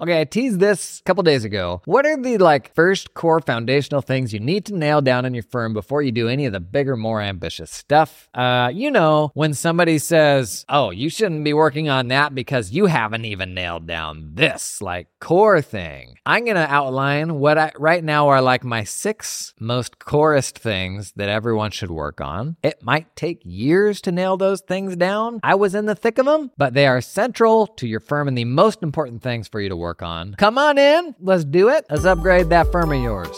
Okay, I teased this a couple days ago. What are the like first core foundational things you need to nail down in your firm before you do any of the bigger, more ambitious stuff? Uh, you know, when somebody says, "Oh, you shouldn't be working on that because you haven't even nailed down this like core thing." I'm going to outline what I right now are like my six most corest things that everyone should work on. It might take years to nail those things down. I was in the thick of them, but they are central to your firm and the most important things for you to work on. Come on in. Let's do it. Let's upgrade that firm of yours.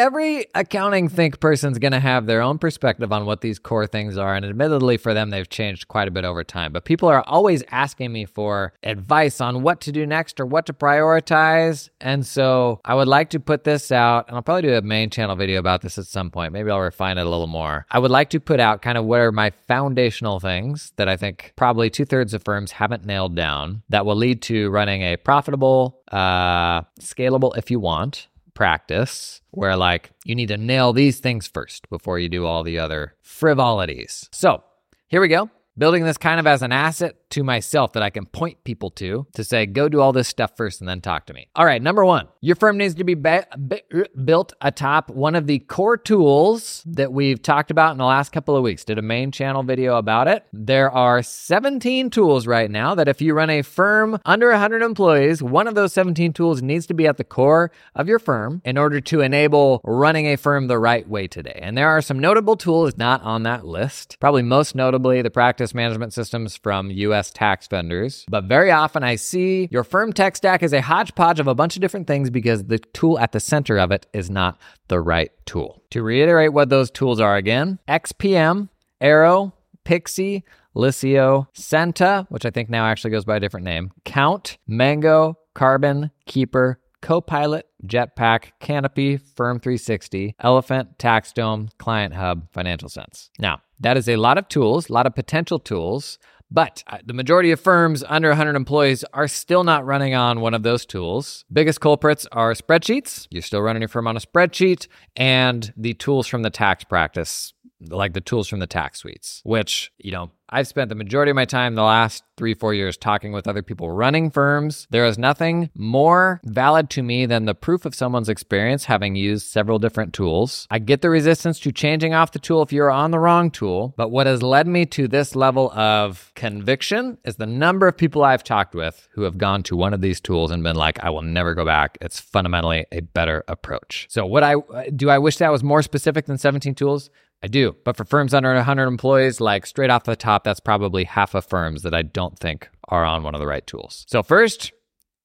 Every accounting think person's going to have their own perspective on what these core things are. And admittedly, for them, they've changed quite a bit over time. But people are always asking me for advice on what to do next or what to prioritize. And so I would like to put this out, and I'll probably do a main channel video about this at some point. Maybe I'll refine it a little more. I would like to put out kind of what are my foundational things that I think probably two thirds of firms haven't nailed down that will lead to running a profitable, uh, scalable, if you want, practice where like you need to nail these things first before you do all the other frivolities. So here we go. Building this kind of as an asset to myself that I can point people to to say, go do all this stuff first and then talk to me. All right, number one, your firm needs to be, built atop one of the core tools that we've talked about in the last couple of weeks. Did a main channel video about it. There are 17 tools right now that if you run a firm under 100 employees, one of those 17 tools needs to be at the core of your firm in order to enable running a firm the right way today. And there are some notable tools not on that list. Probably most notably the practice management systems from US tax vendors. But very often I see your firm tech stack is a hodgepodge of a bunch of different things because the tool at the center of it is not the right tool. To reiterate what those tools are again XPM, Aero, Pixie, Liscio, Senta, which I think now actually goes by a different name, Count, Mango, Karbon, Keeper, Copilot, Jetpack, Canopy, Firm 360, Elephant, TaxDome, Client Hub, Financial Cents. Now, that is a lot of tools, a lot of potential tools. But uh, the majority of firms under 100 employees are still not running on one of those tools. Biggest culprits are spreadsheets. You're still running your firm on a spreadsheet and the tools from the tax practice, like the tools from the tax suites, which, you know, I've spent the majority of my time the last three, four years talking with other people running firms. There is nothing more valid to me than the proof of someone's experience having used several different tools. I get the resistance to changing off the tool if you're on the wrong tool, but what has led me to this level of conviction is the number of people I've talked with who have gone to one of these tools and been like, I will never go back. It's fundamentally a better approach. So, what I do I wish that was more specific than 17 tools? I do. But for firms under 100 employees, like straight off the top, that's probably half of firms that I don't think are on one of the right tools. So, first,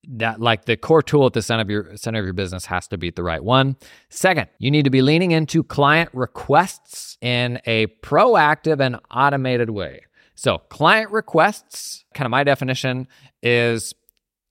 that like the core tool at the center of your center of your business has to be the right one. Second, you need to be leaning into client requests in a proactive and automated way. So, client requests, kind of my definition is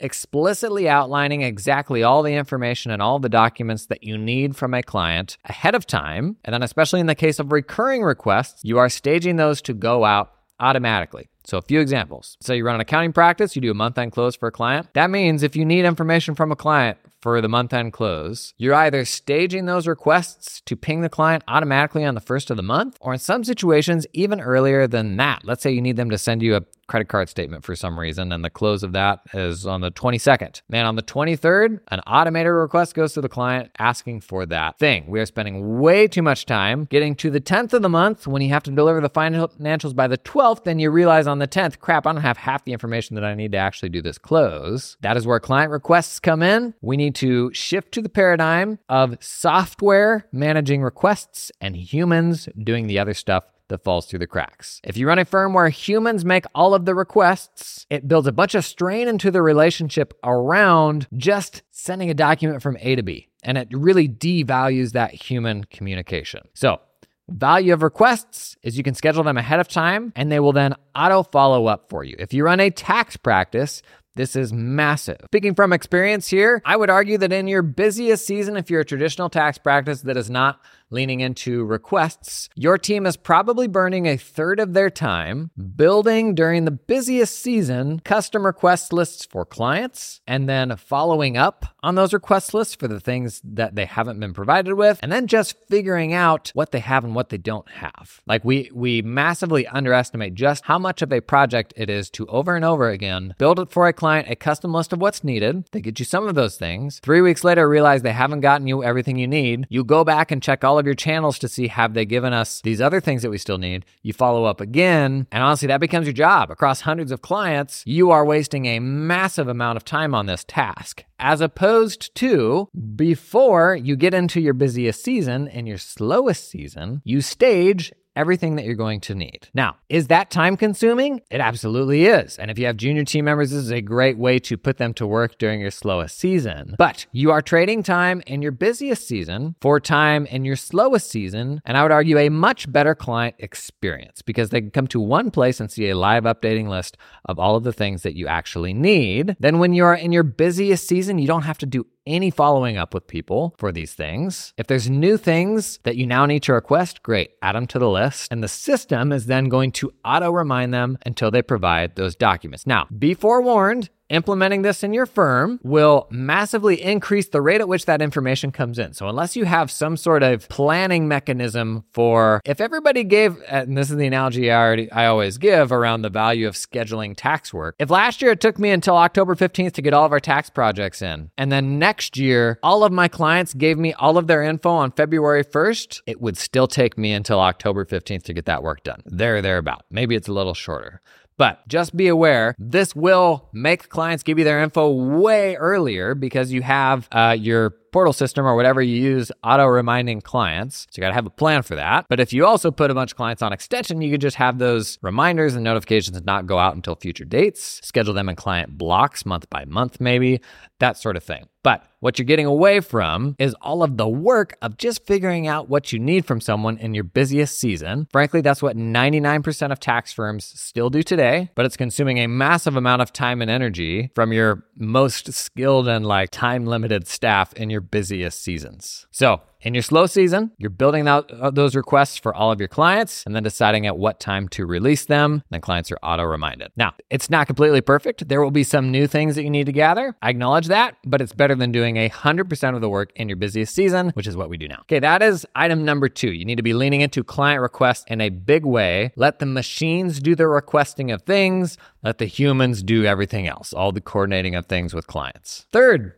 explicitly outlining exactly all the information and all the documents that you need from a client ahead of time. And then, especially in the case of recurring requests, you are staging those to go out automatically. So, a few examples. So, you run an accounting practice, you do a month end close for a client. That means if you need information from a client for the month end close, you're either staging those requests to ping the client automatically on the first of the month, or in some situations, even earlier than that. Let's say you need them to send you a credit card statement for some reason, and the close of that is on the 22nd. Man, on the 23rd, an automated request goes to the client asking for that thing. We are spending way too much time getting to the 10th of the month when you have to deliver the financials by the 12th, and you realize on the 10th, crap, I don't have half the information that I need to actually do this close. That is where client requests come in. We need to shift to the paradigm of software managing requests and humans doing the other stuff that falls through the cracks. If you run a firm where humans make all of the requests, it builds a bunch of strain into the relationship around just sending a document from A to B. And it really devalues that human communication. So, Value of requests is you can schedule them ahead of time and they will then auto follow up for you. If you run a tax practice, this is massive. Speaking from experience here, I would argue that in your busiest season, if you're a traditional tax practice that is not leaning into requests, your team is probably burning a third of their time building during the busiest season custom request lists for clients and then following up on those request lists for the things that they haven't been provided with, and then just figuring out what they have and what they don't have. Like we we massively underestimate just how much of a project it is to over and over again build it for a client a custom list of what's needed. They get you some of those things. Three weeks later, realize they haven't gotten you everything you need. You go back and check all of your channels to see have they given us these other things that we still need. You follow up again, and honestly, that becomes your job across hundreds of clients. You are wasting a massive amount of time on this task as opposed to before you get into your busiest season and your slowest season, you stage everything that you're going to need. Now, is that time consuming? It absolutely is. And if you have junior team members, this is a great way to put them to work during your slowest season. But you are trading time in your busiest season for time in your slowest season. And I would argue a much better client experience because they can come to one place and see a live updating list of all of the things that you actually need. Then when you are in your busiest season, you don't have to do any following up with people for these things. If there's new things that you now need to request, great, add them to the list. And the system is then going to auto remind them until they provide those documents. Now, be forewarned, Implementing this in your firm will massively increase the rate at which that information comes in. So, unless you have some sort of planning mechanism for if everybody gave, and this is the analogy I, already, I always give around the value of scheduling tax work. If last year it took me until October 15th to get all of our tax projects in, and then next year all of my clients gave me all of their info on February 1st, it would still take me until October 15th to get that work done. There, thereabout. Maybe it's a little shorter. But just be aware, this will make clients give you their info way earlier because you have uh, your portal system or whatever you use auto reminding clients. So you got to have a plan for that. But if you also put a bunch of clients on extension, you could just have those reminders and notifications not go out until future dates, schedule them in client blocks month by month, maybe, that sort of thing. But what you're getting away from is all of the work of just figuring out what you need from someone in your busiest season. Frankly, that's what 99% of tax firms still do today, but it's consuming a massive amount of time and energy from your most skilled and like time limited staff in your busiest seasons. So, in your slow season, you're building out uh, those requests for all of your clients and then deciding at what time to release them. Then clients are auto reminded. Now, it's not completely perfect. There will be some new things that you need to gather. I acknowledge that, but it's better than doing a 100% of the work in your busiest season, which is what we do now. Okay, that is item number two. You need to be leaning into client requests in a big way. Let the machines do the requesting of things, let the humans do everything else, all the coordinating of things with clients. Third,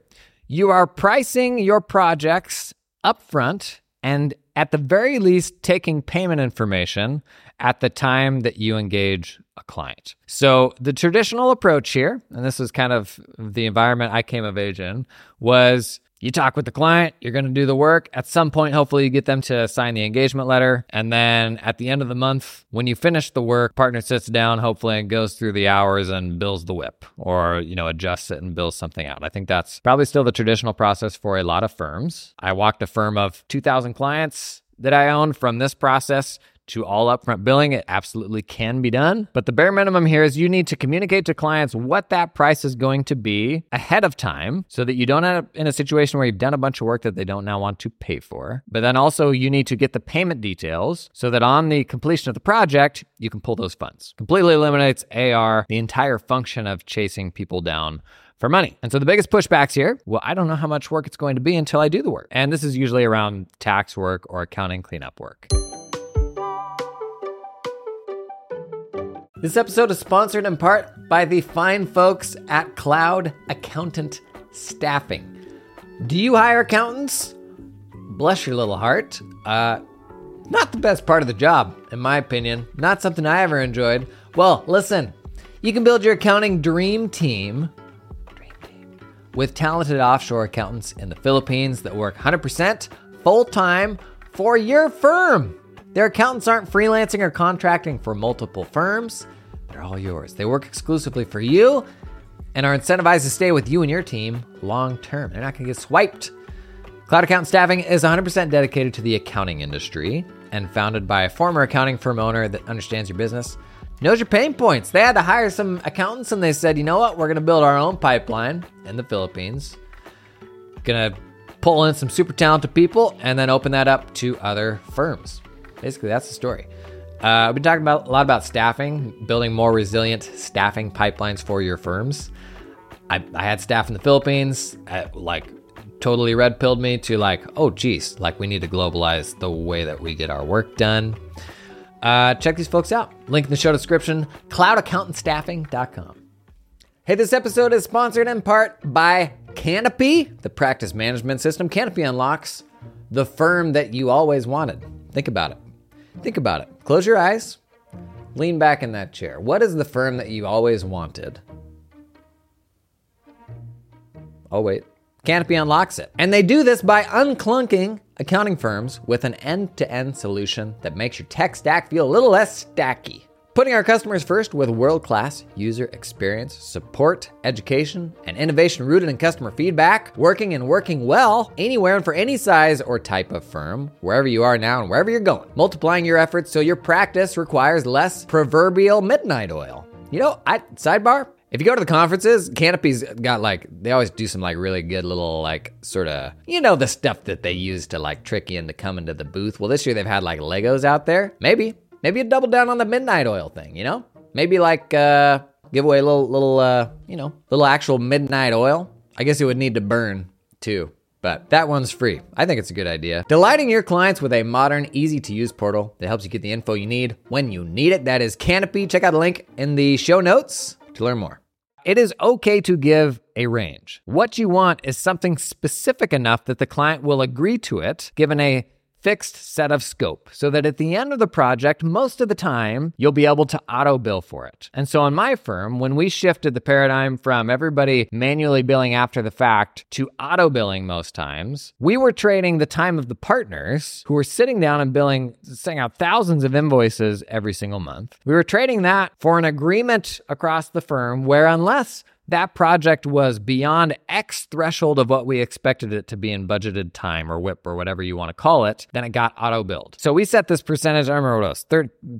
you are pricing your projects upfront and at the very least taking payment information at the time that you engage a client. So the traditional approach here, and this is kind of the environment I came of age in, was you talk with the client, you're going to do the work. At some point, hopefully, you get them to sign the engagement letter. And then at the end of the month, when you finish the work, partner sits down, hopefully, and goes through the hours and bills the WIP or, you know, adjusts it and bills something out. I think that's probably still the traditional process for a lot of firms. I walked a firm of 2,000 clients that I own from this process to all upfront billing. It absolutely can be done. But the bare minimum here is you need to communicate to clients what that price is going to be ahead of time so that you don't end up in a situation where you've done a bunch of work that they don't now want to pay for. But then also you need to get the payment details so that on the completion of the project, you can pull those funds. Completely eliminates AR, the entire function of chasing people down for money. And so the biggest pushbacks here, well, I don't know how much work it's going to be until I do the work. And this is usually around tax work or accounting cleanup work. This episode is sponsored in part by the fine folks at Cloud Accountant Staffing. Do you hire accountants? Bless your little heart. Uh, not the best part of the job, in my opinion. Not something I ever enjoyed. Well, listen, you can build your accounting dream team, dream team with talented offshore accountants in the Philippines that work 100% full time for your firm. Their accountants aren't freelancing or contracting for multiple firms. They're all yours. They work exclusively for you and are incentivized to stay with you and your team long term. They're not going to get swiped. Cloud Accountant Staffing is 100% dedicated to the accounting industry and founded by a former accounting firm owner that understands your business, knows your pain points. They had to hire some accountants and they said, you know what? We're going to build our own pipeline in the Philippines. Going to pull in some super talented people and then open that up to other firms. Basically, that's the story. Uh, I've been talking about a lot about staffing, building more resilient staffing pipelines for your firms. I, I had staff in the Philippines, at, like totally red pilled me to like, oh, geez, like we need to globalize the way that we get our work done. Uh, check these folks out. Link in the show description cloudaccountantstaffing.com. Hey, this episode is sponsored in part by Canopy, the practice management system. Canopy unlocks the firm that you always wanted. Think about it. Think about it. Close your eyes, lean back in that chair. What is the firm that you always wanted? Oh, wait. Canopy unlocks it. And they do this by unclunking accounting firms with an end to end solution that makes your tech stack feel a little less stacky. Putting our customers first with world class user experience, support, education, and innovation rooted in customer feedback, working and working well anywhere and for any size or type of firm, wherever you are now and wherever you're going. Multiplying your efforts so your practice requires less proverbial midnight oil. You know, I sidebar, if you go to the conferences, Canopy's got like they always do some like really good little like sort of you know the stuff that they use to like trick you into coming to the booth. Well, this year they've had like Legos out there. Maybe maybe you double down on the midnight oil thing. You know, maybe like uh, give away a little little uh, you know little actual midnight oil. I guess it would need to burn too. But that one's free. I think it's a good idea. Delighting your clients with a modern, easy to use portal that helps you get the info you need when you need it. That is Canopy. Check out the link in the show notes to learn more. It is okay to give a range. What you want is something specific enough that the client will agree to it, given a fixed set of scope so that at the end of the project, most of the time, you'll be able to auto bill for it. And so, in my firm, when we shifted the paradigm from everybody manually billing after the fact to auto billing most times, we were trading the time of the partners who were sitting down and billing, sending out thousands of invoices every single month. We were trading that for an agreement across the firm where, unless that project was beyond X threshold of what we expected it to be in budgeted time or WIP or whatever you want to call it, then it got auto billed. So we set this percentage, I remember what it was,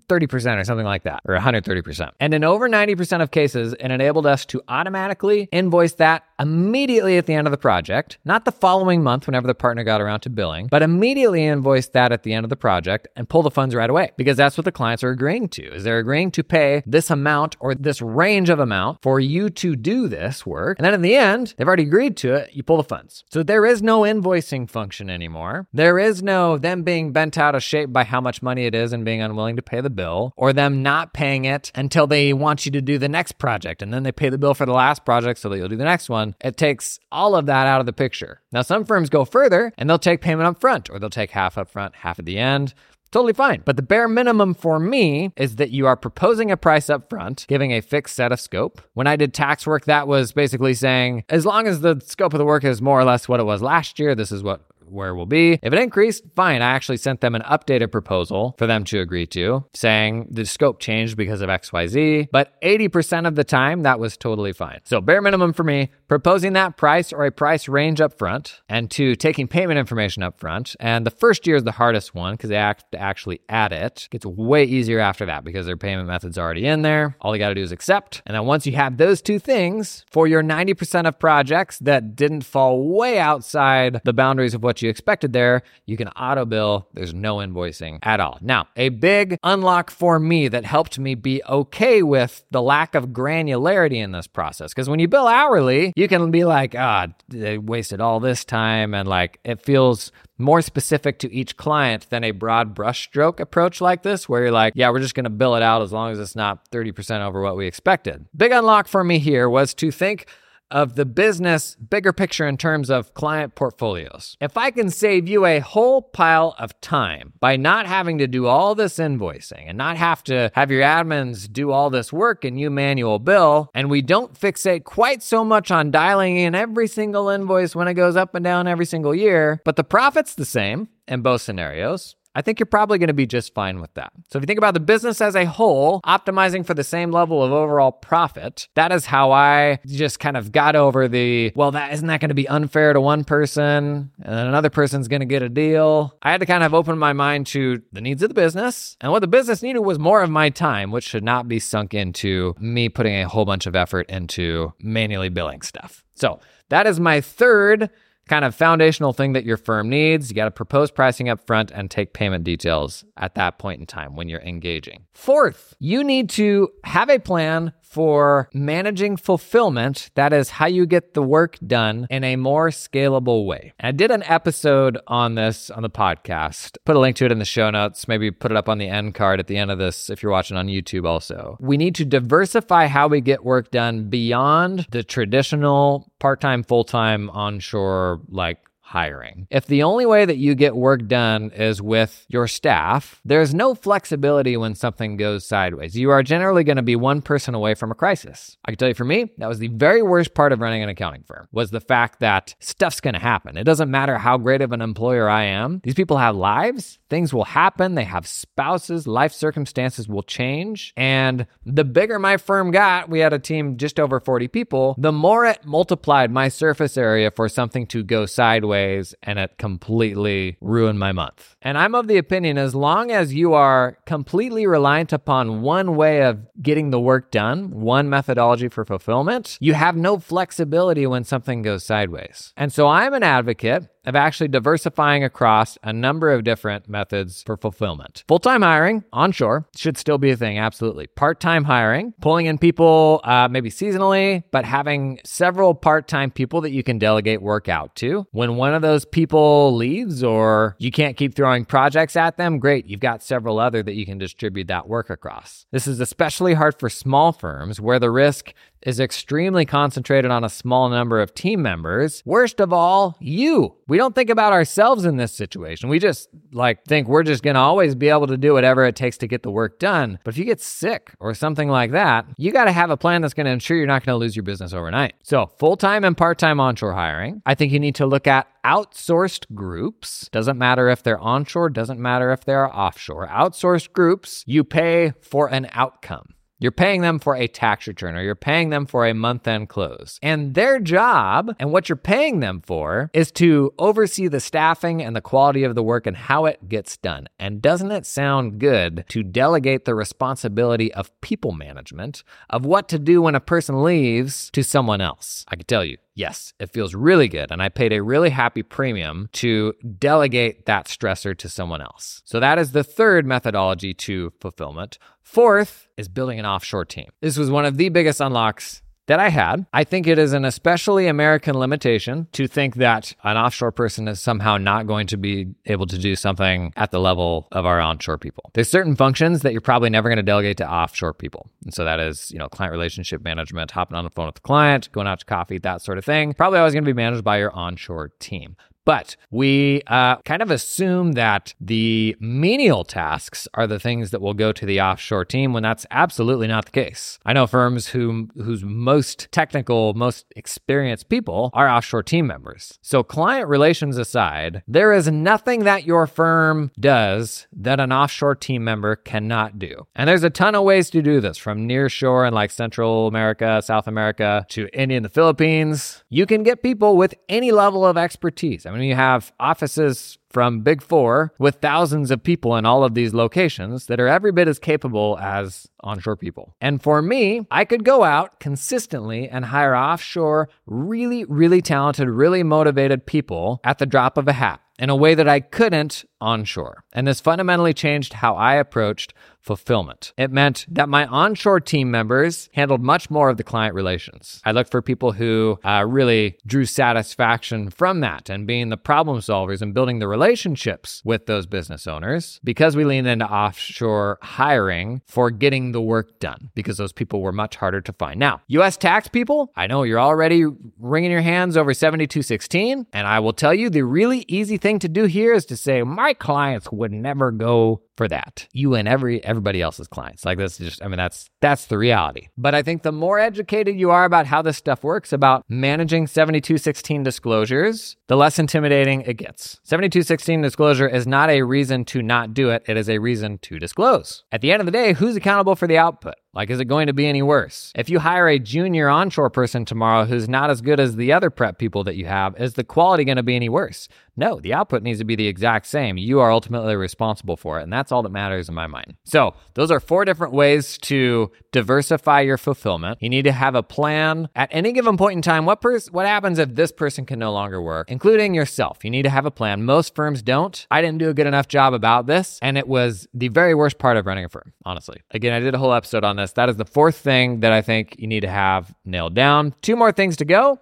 30% or something like that, or 130%. And in over 90% of cases, it enabled us to automatically invoice that immediately at the end of the project, not the following month whenever the partner got around to billing, but immediately invoice that at the end of the project and pull the funds right away because that's what the clients are agreeing to. Is they're agreeing to pay this amount or this range of amount for you to do this work. And then in the end, they've already agreed to it, you pull the funds. So there is no invoicing function anymore. There is no them being bent out of shape by how much money it is and being unwilling to pay the bill or them not paying it until they want you to do the next project and then they pay the bill for the last project so that you'll do the next one it takes all of that out of the picture. Now, some firms go further and they'll take payment up front, or they'll take half up front, half at the end. Totally fine. But the bare minimum for me is that you are proposing a price up front, giving a fixed set of scope. When I did tax work, that was basically saying as long as the scope of the work is more or less what it was last year, this is what where we'll be. If it increased, fine. I actually sent them an updated proposal for them to agree to, saying the scope changed because of XYZ. But 80% of the time, that was totally fine. So, bare minimum for me, proposing that price or a price range up front, and two, taking payment information up front. And the first year is the hardest one because they have to actually add it. it. Gets way easier after that because their payment method's already in there. All you got to do is accept. And then once you have those two things for your 90% of projects that didn't fall way outside the boundaries of what what you expected there, you can auto bill. There's no invoicing at all. Now, a big unlock for me that helped me be okay with the lack of granularity in this process. Because when you bill hourly, you can be like, ah, oh, they wasted all this time. And like, it feels more specific to each client than a broad brushstroke approach like this, where you're like, yeah, we're just going to bill it out as long as it's not 30% over what we expected. Big unlock for me here was to think of the business bigger picture in terms of client portfolios. If I can save you a whole pile of time by not having to do all this invoicing and not have to have your admins do all this work and you manual bill, and we don't fixate quite so much on dialing in every single invoice when it goes up and down every single year, but the profit's the same in both scenarios. I think you're probably going to be just fine with that. So if you think about the business as a whole, optimizing for the same level of overall profit, that is how I just kind of got over the, well, that isn't that going to be unfair to one person and another person's going to get a deal. I had to kind of open my mind to the needs of the business. And what the business needed was more of my time, which should not be sunk into me putting a whole bunch of effort into manually billing stuff. So that is my third kind of foundational thing that your firm needs. You got to propose pricing up front and take payment details at that point in time when you're engaging. Fourth, you need to have a plan for managing fulfillment. That is how you get the work done in a more scalable way. I did an episode on this on the podcast. Put a link to it in the show notes. Maybe put it up on the end card at the end of this if you're watching on YouTube also. We need to diversify how we get work done beyond the traditional part time, full time, onshore, like hiring. If the only way that you get work done is with your staff, there's no flexibility when something goes sideways. You are generally going to be one person away from a crisis. I can tell you for me, that was the very worst part of running an accounting firm was the fact that stuff's going to happen. It doesn't matter how great of an employer I am. These people have lives, things will happen, they have spouses, life circumstances will change, and the bigger my firm got, we had a team just over 40 people, the more it multiplied my surface area for something to go sideways ways and it completely ruined my month. And I'm of the opinion as long as you are completely reliant upon one way of getting the work done, one methodology for fulfillment, you have no flexibility when something goes sideways. And so I'm an advocate of actually diversifying across a number of different methods for fulfillment. Full time hiring, onshore, should still be a thing, absolutely. Part time hiring, pulling in people uh, maybe seasonally, but having several part time people that you can delegate work out to. When one of those people leaves or you can't keep throwing projects at them, great, you've got several other that you can distribute that work across. This is especially hard for small firms where the risk is extremely concentrated on a small number of team members. Worst of all, you. We don't think about ourselves in this situation. We just like think we're just going to always be able to do whatever it takes to get the work done. But if you get sick or something like that, you got to have a plan that's going to ensure you're not going to lose your business overnight. So, full-time and part-time onshore hiring. I think you need to look at outsourced groups. Doesn't matter if they're onshore, doesn't matter if they're offshore. Outsourced groups, you pay for an outcome. You're paying them for a tax return or you're paying them for a month end close. And their job and what you're paying them for is to oversee the staffing and the quality of the work and how it gets done. And doesn't it sound good to delegate the responsibility of people management of what to do when a person leaves to someone else? I can tell you, Yes, it feels really good. And I paid a really happy premium to delegate that stressor to someone else. So that is the third methodology to fulfillment. Fourth is building an offshore team. This was one of the biggest unlocks that I had. I think it is an especially American limitation to think that an offshore person is somehow not going to be able to do something at the level of our onshore people. There's certain functions that you're probably never going to delegate to offshore people. And so that is, you know, client relationship management, hopping on the phone with the client, going out to coffee, that sort of thing. Probably always going to be managed by your onshore team. But we uh, kind of assume that the menial tasks are the things that will go to the offshore team when that's absolutely not the case. I know firms who, whose most technical, most experienced people are offshore team members. So, client relations aside, there is nothing that your firm does that an offshore team member cannot do. And there's a ton of ways to do this from near shore and like Central America, South America to India and the Philippines. You can get people with any level of expertise. I mean, when you have offices from Big Four with thousands of people in all of these locations that are every bit as capable as onshore people. And for me, I could go out consistently and hire offshore, really, really talented, really motivated people at the drop of a hat in a way that I couldn't onshore. And this fundamentally changed how I approached fulfillment. It meant that my onshore team members handled much more of the client relations. I looked for people who uh, really drew satisfaction from that and being the problem solvers and building the relationships with those business owners because we leaned into offshore hiring for getting the work done because those people were much harder to find. Now, US tax people, I know you're already wringing your hands over 7216, and I will tell you the really easy thing to do here is to say, my clients would never go for that. You and every everybody else's clients. Like this just I mean that's that's the reality. But I think the more educated you are about how this stuff works about managing 7216 disclosures, the less intimidating it gets. 7216 disclosure is not a reason to not do it, it is a reason to disclose. At the end of the day, who's accountable for the output? Like, is it going to be any worse? If you hire a junior onshore person tomorrow who's not as good as the other prep people that you have, is the quality going to be any worse? No, the output needs to be the exact same. You are ultimately responsible for it. And that's all that matters in my mind. So, those are four different ways to diversify your fulfillment. You need to have a plan at any given point in time. What pers- what happens if this person can no longer work, including yourself? You need to have a plan. Most firms don't. I didn't do a good enough job about this, and it was the very worst part of running a firm, honestly. Again, I did a whole episode on this That is the fourth thing that I think you need to have nailed down. Two more things to go.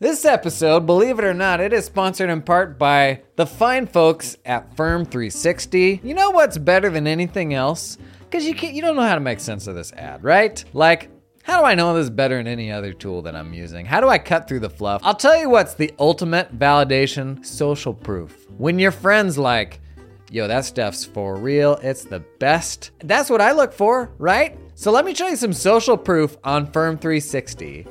This episode, believe it or not, it is sponsored in part by the fine folks at Firm 360. You know what's better than anything else? Because you can't, you don't know how to make sense of this ad, right? Like, how do I know this is better than any other tool that I'm using? How do I cut through the fluff? I'll tell you what's the ultimate validation social proof. When your friends like, yo, that stuff's for real, it's the best. That's what I look for, right? So let me show you some social proof on Firm 360,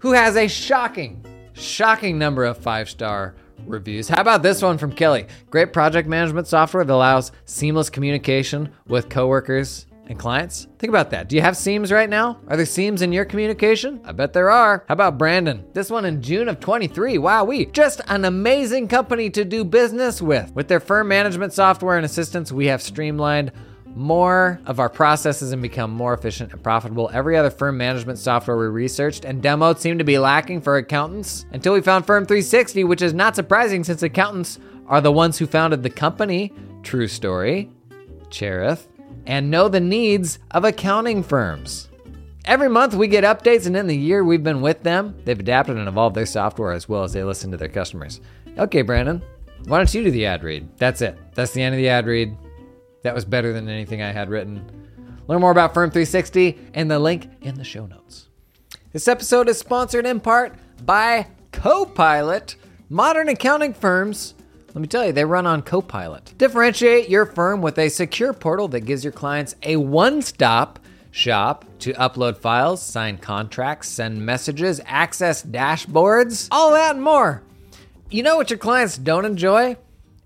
who has a shocking shocking number of five star reviews. How about this one from Kelly? Great project management software that allows seamless communication with coworkers and clients. Think about that. Do you have seams right now? Are there seams in your communication? I bet there are. How about Brandon? This one in June of 23. Wow, we just an amazing company to do business with. With their firm management software and assistance, we have streamlined more of our processes and become more efficient and profitable. Every other firm management software we researched and demoed seemed to be lacking for accountants until we found Firm 360, which is not surprising since accountants are the ones who founded the company. True story. Cherith. And know the needs of accounting firms. Every month we get updates, and in the year we've been with them, they've adapted and evolved their software as well as they listen to their customers. Okay, Brandon, why don't you do the ad read? That's it. That's the end of the ad read. That was better than anything I had written. Learn more about Firm 360 and the link in the show notes. This episode is sponsored in part by Copilot. Modern accounting firms, let me tell you, they run on Copilot. Differentiate your firm with a secure portal that gives your clients a one stop shop to upload files, sign contracts, send messages, access dashboards, all that and more. You know what your clients don't enjoy?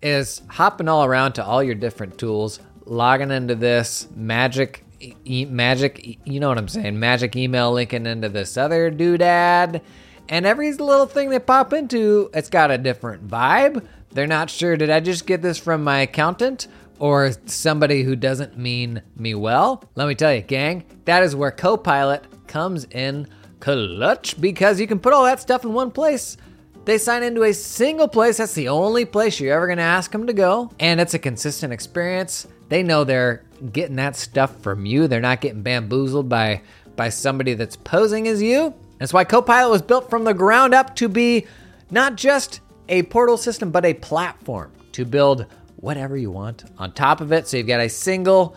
Is hopping all around to all your different tools, logging into this magic e- magic e- you know what i'm saying magic email linking into this other doodad and every little thing they pop into it's got a different vibe they're not sure did i just get this from my accountant or somebody who doesn't mean me well let me tell you gang that is where copilot comes in clutch because you can put all that stuff in one place they sign into a single place. That's the only place you're ever going to ask them to go. And it's a consistent experience. They know they're getting that stuff from you. They're not getting bamboozled by by somebody that's posing as you. That's why Copilot was built from the ground up to be not just a portal system, but a platform to build whatever you want on top of it. So you've got a single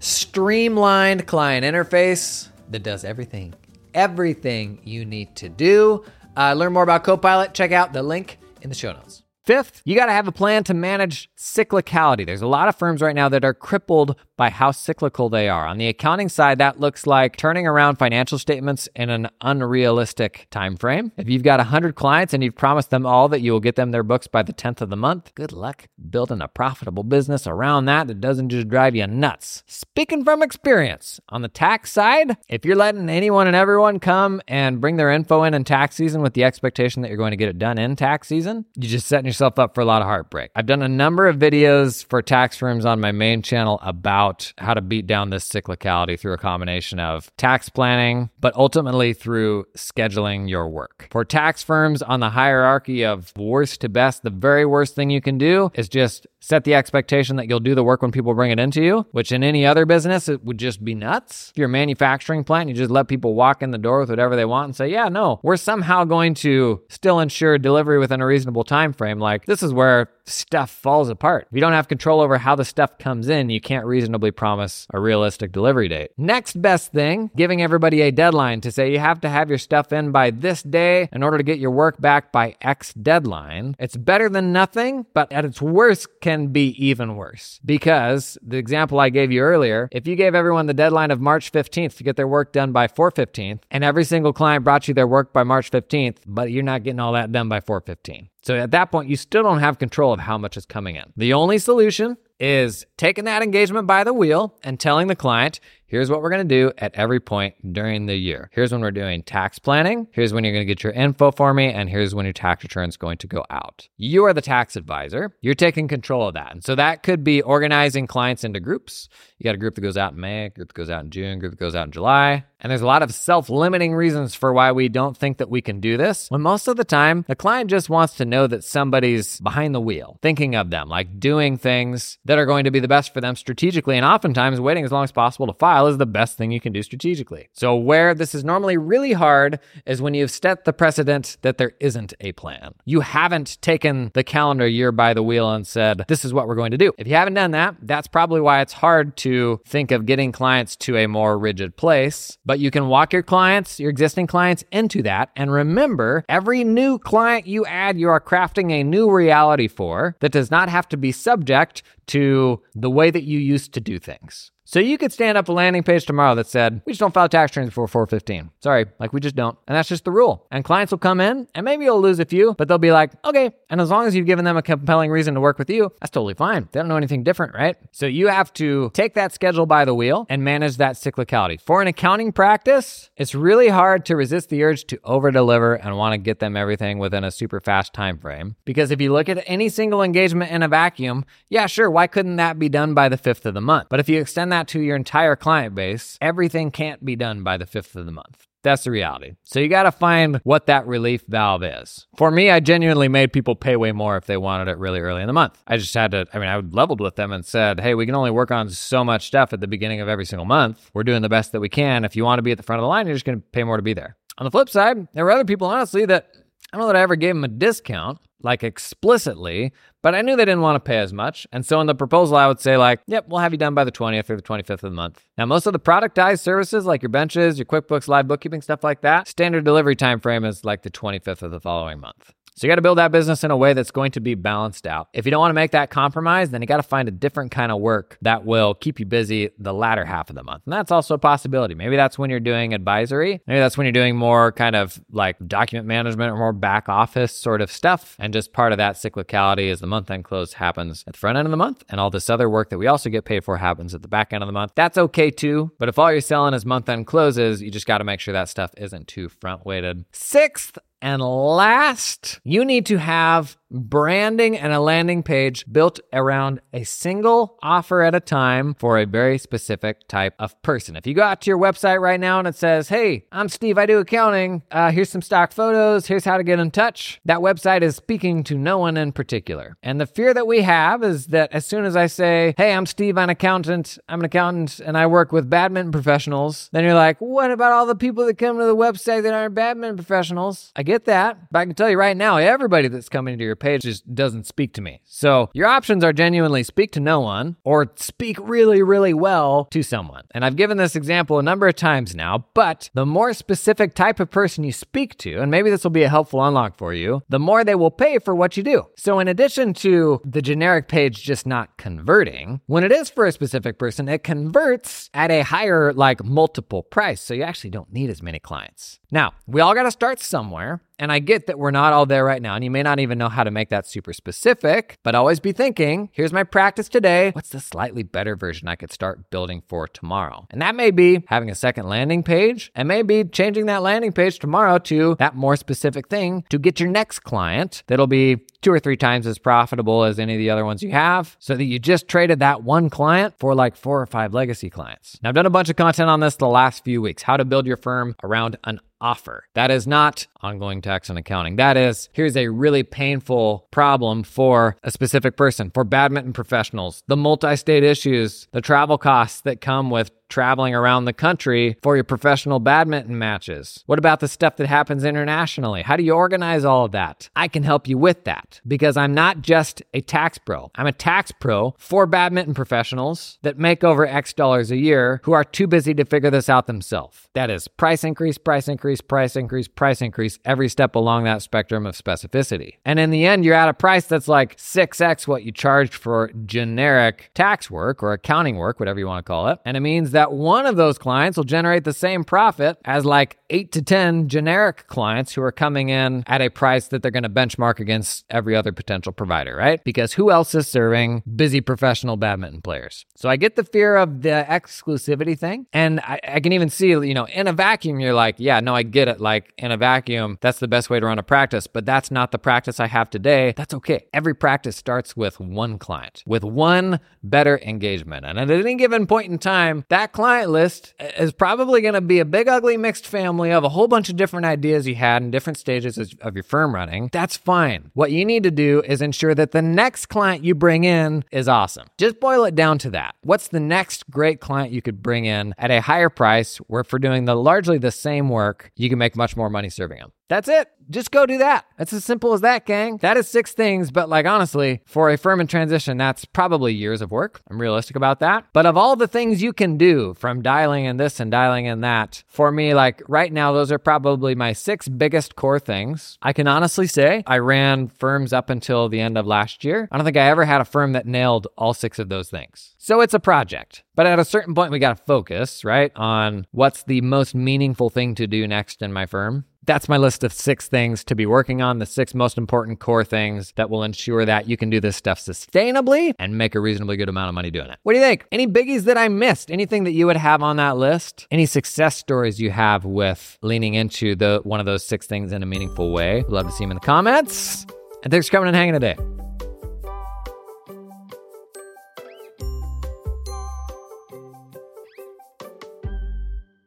streamlined client interface that does everything, everything you need to do. Uh, learn more about Copilot. Check out the link in the show notes. Fifth, you got to have a plan to manage cyclicality. There's a lot of firms right now that are crippled by how cyclical they are. On the accounting side, that looks like turning around financial statements in an unrealistic time frame. If you've got 100 clients and you've promised them all that you will get them their books by the 10th of the month, good luck building a profitable business around that that doesn't just drive you nuts. Speaking from experience, on the tax side, if you're letting anyone and everyone come and bring their info in in tax season with the expectation that you're going to get it done in tax season, you're just setting up for a lot of heartbreak. I've done a number of videos for tax firms on my main channel about how to beat down this cyclicality through a combination of tax planning, but ultimately through scheduling your work. For tax firms on the hierarchy of worst to best, the very worst thing you can do is just set the expectation that you'll do the work when people bring it into you, which in any other business, it would just be nuts. If you're a manufacturing plant, you just let people walk in the door with whatever they want and say, yeah, no, we're somehow going to still ensure delivery within a reasonable time frame. Like this is where stuff falls apart. If you don't have control over how the stuff comes in, you can't reasonably promise a realistic delivery date. Next best thing, giving everybody a deadline to say you have to have your stuff in by this day in order to get your work back by X deadline. It's better than nothing, but at its worst can be even worse. Because the example I gave you earlier, if you gave everyone the deadline of March 15th to get their work done by 415th and every single client brought you their work by March 15th, but you're not getting all that done by 415. So at that point, you still don't have control of how much is coming in. The only solution is taking that engagement by the wheel and telling the client, Here's what we're going to do at every point during the year. Here's when we're doing tax planning. Here's when you're going to get your info for me. And here's when your tax return is going to go out. You are the tax advisor. You're taking control of that. And so that could be organizing clients into groups. You got a group that goes out in May, a group that goes out in June, a group that goes out in July. And there's a lot of self limiting reasons for why we don't think that we can do this. When most of the time, the client just wants to know that somebody's behind the wheel, thinking of them, like doing things that are going to be the best for them strategically. And oftentimes, waiting as long as possible to file is the best thing you can do strategically. So, where this is normally really hard is when you've set the precedent that there isn't a plan. You haven't taken the calendar year by the wheel and said, this is what we're going to do. If you haven't done that, that's probably why it's hard to think of getting clients to a more rigid place but you can walk your clients, your existing clients into that. And remember, every new client you add, you are crafting a new reality for that does not have to be subject to the way that you used to do things. So you could stand up a landing page tomorrow that said, we just don't file tax returns before 415. Sorry, like we just don't. And that's just the rule. And clients will come in and maybe you'll lose a few, but they'll be like, okay. And as long as you've given them a compelling reason to work with you, that's totally fine. They don't know anything different, right? So you have to take that schedule by the wheel and manage that cyclicality. For an accounting practice, it's really hard to resist the urge to over deliver and want to get them everything within a super fast time frame. Because if you look at any single engagement in a vacuum, yeah, sure, why couldn't that be done by the fifth of the month? But if you extend that that to your entire client base, everything can't be done by the fifth of the month. That's the reality. So you got to find what that relief valve is. For me, I genuinely made people pay way more if they wanted it really early in the month. I just had to, I mean, I leveled with them and said, hey, we can only work on so much stuff at the beginning of every single month. We're doing the best that we can. If you want to be at the front of the line, you're just going to pay more to be there. On the flip side, there were other people, honestly, that I don't know that I ever gave them a discount, like explicitly, but I knew they didn't want to pay as much. And so in the proposal, I would say, like, yep, we'll have you done by the 20th or the 25th of the month. Now, most of the productized services, like your benches, your QuickBooks, live bookkeeping, stuff like that, standard delivery time frame is like the 25th of the following month. So you got to build that business in a way that's going to be balanced out. If you don't want to make that compromise, then you got to find a different kind of work that will keep you busy the latter half of the month. And that's also a possibility. Maybe that's when you're doing advisory. Maybe that's when you're doing more kind of like document management or more back office sort of stuff. And just part of that cyclicality is the month end close happens at the front end of the month. And all this other work that we also get paid for happens at the back end of the month. That's okay too. But if all you're selling is month end closes, you just got to make sure that stuff isn't too front weighted. Sixth and last, you need to have branding and a landing page built around a single offer at a time for a very specific type of person. If you go out to your website right now and it says, Hey, I'm Steve, I do accounting. Uh, here's some stock photos. Here's how to get in touch. That website is speaking to no one in particular. And the fear that we have is that as soon as I say, Hey, I'm Steve, I'm an accountant, I'm an accountant, and I work with badminton professionals, then you're like, What about all the people that come to the website that aren't badminton professionals? I get that. But I can tell you right now, everybody that's coming to your page just doesn't speak to me. So your options are genuinely speak to no one or speak really, really well to someone. And I've given this example a number of times now, but the more specific type of person you speak to, and maybe this will be a helpful unlock for you, the more they will pay for what you do. So in addition to the generic page just not converting, when it is for a specific person, it converts at a higher, like multiple price. So you actually don't need as many clients. Now, we all got to start somewhere. And I get that we're not all there right now, and you may not even know how to make that super specific, but always be thinking here's my practice today. What's the slightly better version I could start building for tomorrow? And that may be having a second landing page, and maybe changing that landing page tomorrow to that more specific thing to get your next client that'll be two or three times as profitable as any of the other ones you have, so that you just traded that one client for like four or five legacy clients. Now, I've done a bunch of content on this the last few weeks how to build your firm around an offer. That is not ongoing tax and accounting. That is, here's a really painful problem for a specific person, for badminton professionals, the multi state issues, the travel costs that come with traveling around the country for your professional badminton matches? What about the stuff that happens internationally? How do you organize all of that? I can help you with that because I'm not just a tax pro. I'm a tax pro for badminton professionals that make over X dollars a year who are too busy to figure this out themselves. That is price increase, price increase increase, price increase, price increase every step along that spectrum of specificity. And in the end, you're at a price that's like 6x what you charged for generic tax work or accounting work, whatever you want to call it. And it means that one of those clients will generate the same profit as like eight to 10 generic clients who are coming in at a price that they're going to benchmark against every other potential provider, right? Because who else is serving busy professional badminton players? So I get the fear of the exclusivity thing. And I, I can even see, you know, in a vacuum, you're like, yeah, no, I get it. Like in a vacuum, that's the best way to run a practice, but that's not the practice I have today. That's okay. Every practice starts with one client, with one better engagement. And at any given point in time, that client list is probably going to be a big, ugly, mixed family of a whole bunch of different ideas you had in different stages of your firm running. That's fine. What you need to do is ensure that the next client you bring in is awesome. Just boil it down to that. What's the next great client you could bring in at a higher price where for doing the largely the same work, you can make much more money serving them? That's it. Just go do that. It's as simple as that, gang. That is six things, but like honestly, for a firm in transition, that's probably years of work. I'm realistic about that. But of all the things you can do from dialing in this and dialing in that, for me, like right now, those are probably my six biggest core things. I can honestly say I ran firms up until the end of last year. I don't think I ever had a firm that nailed all six of those things. So it's a project. But at a certain point, we got to focus, right, on what's the most meaningful thing to do next in my firm. That's my list of six things to be working on, the six most important core things that will ensure that you can do this stuff sustainably and make a reasonably good amount of money doing it. What do you think? Any biggies that I missed? Anything that you would have on that list? Any success stories you have with leaning into the one of those six things in a meaningful way? Love to see them in the comments. And thanks for coming and hanging today.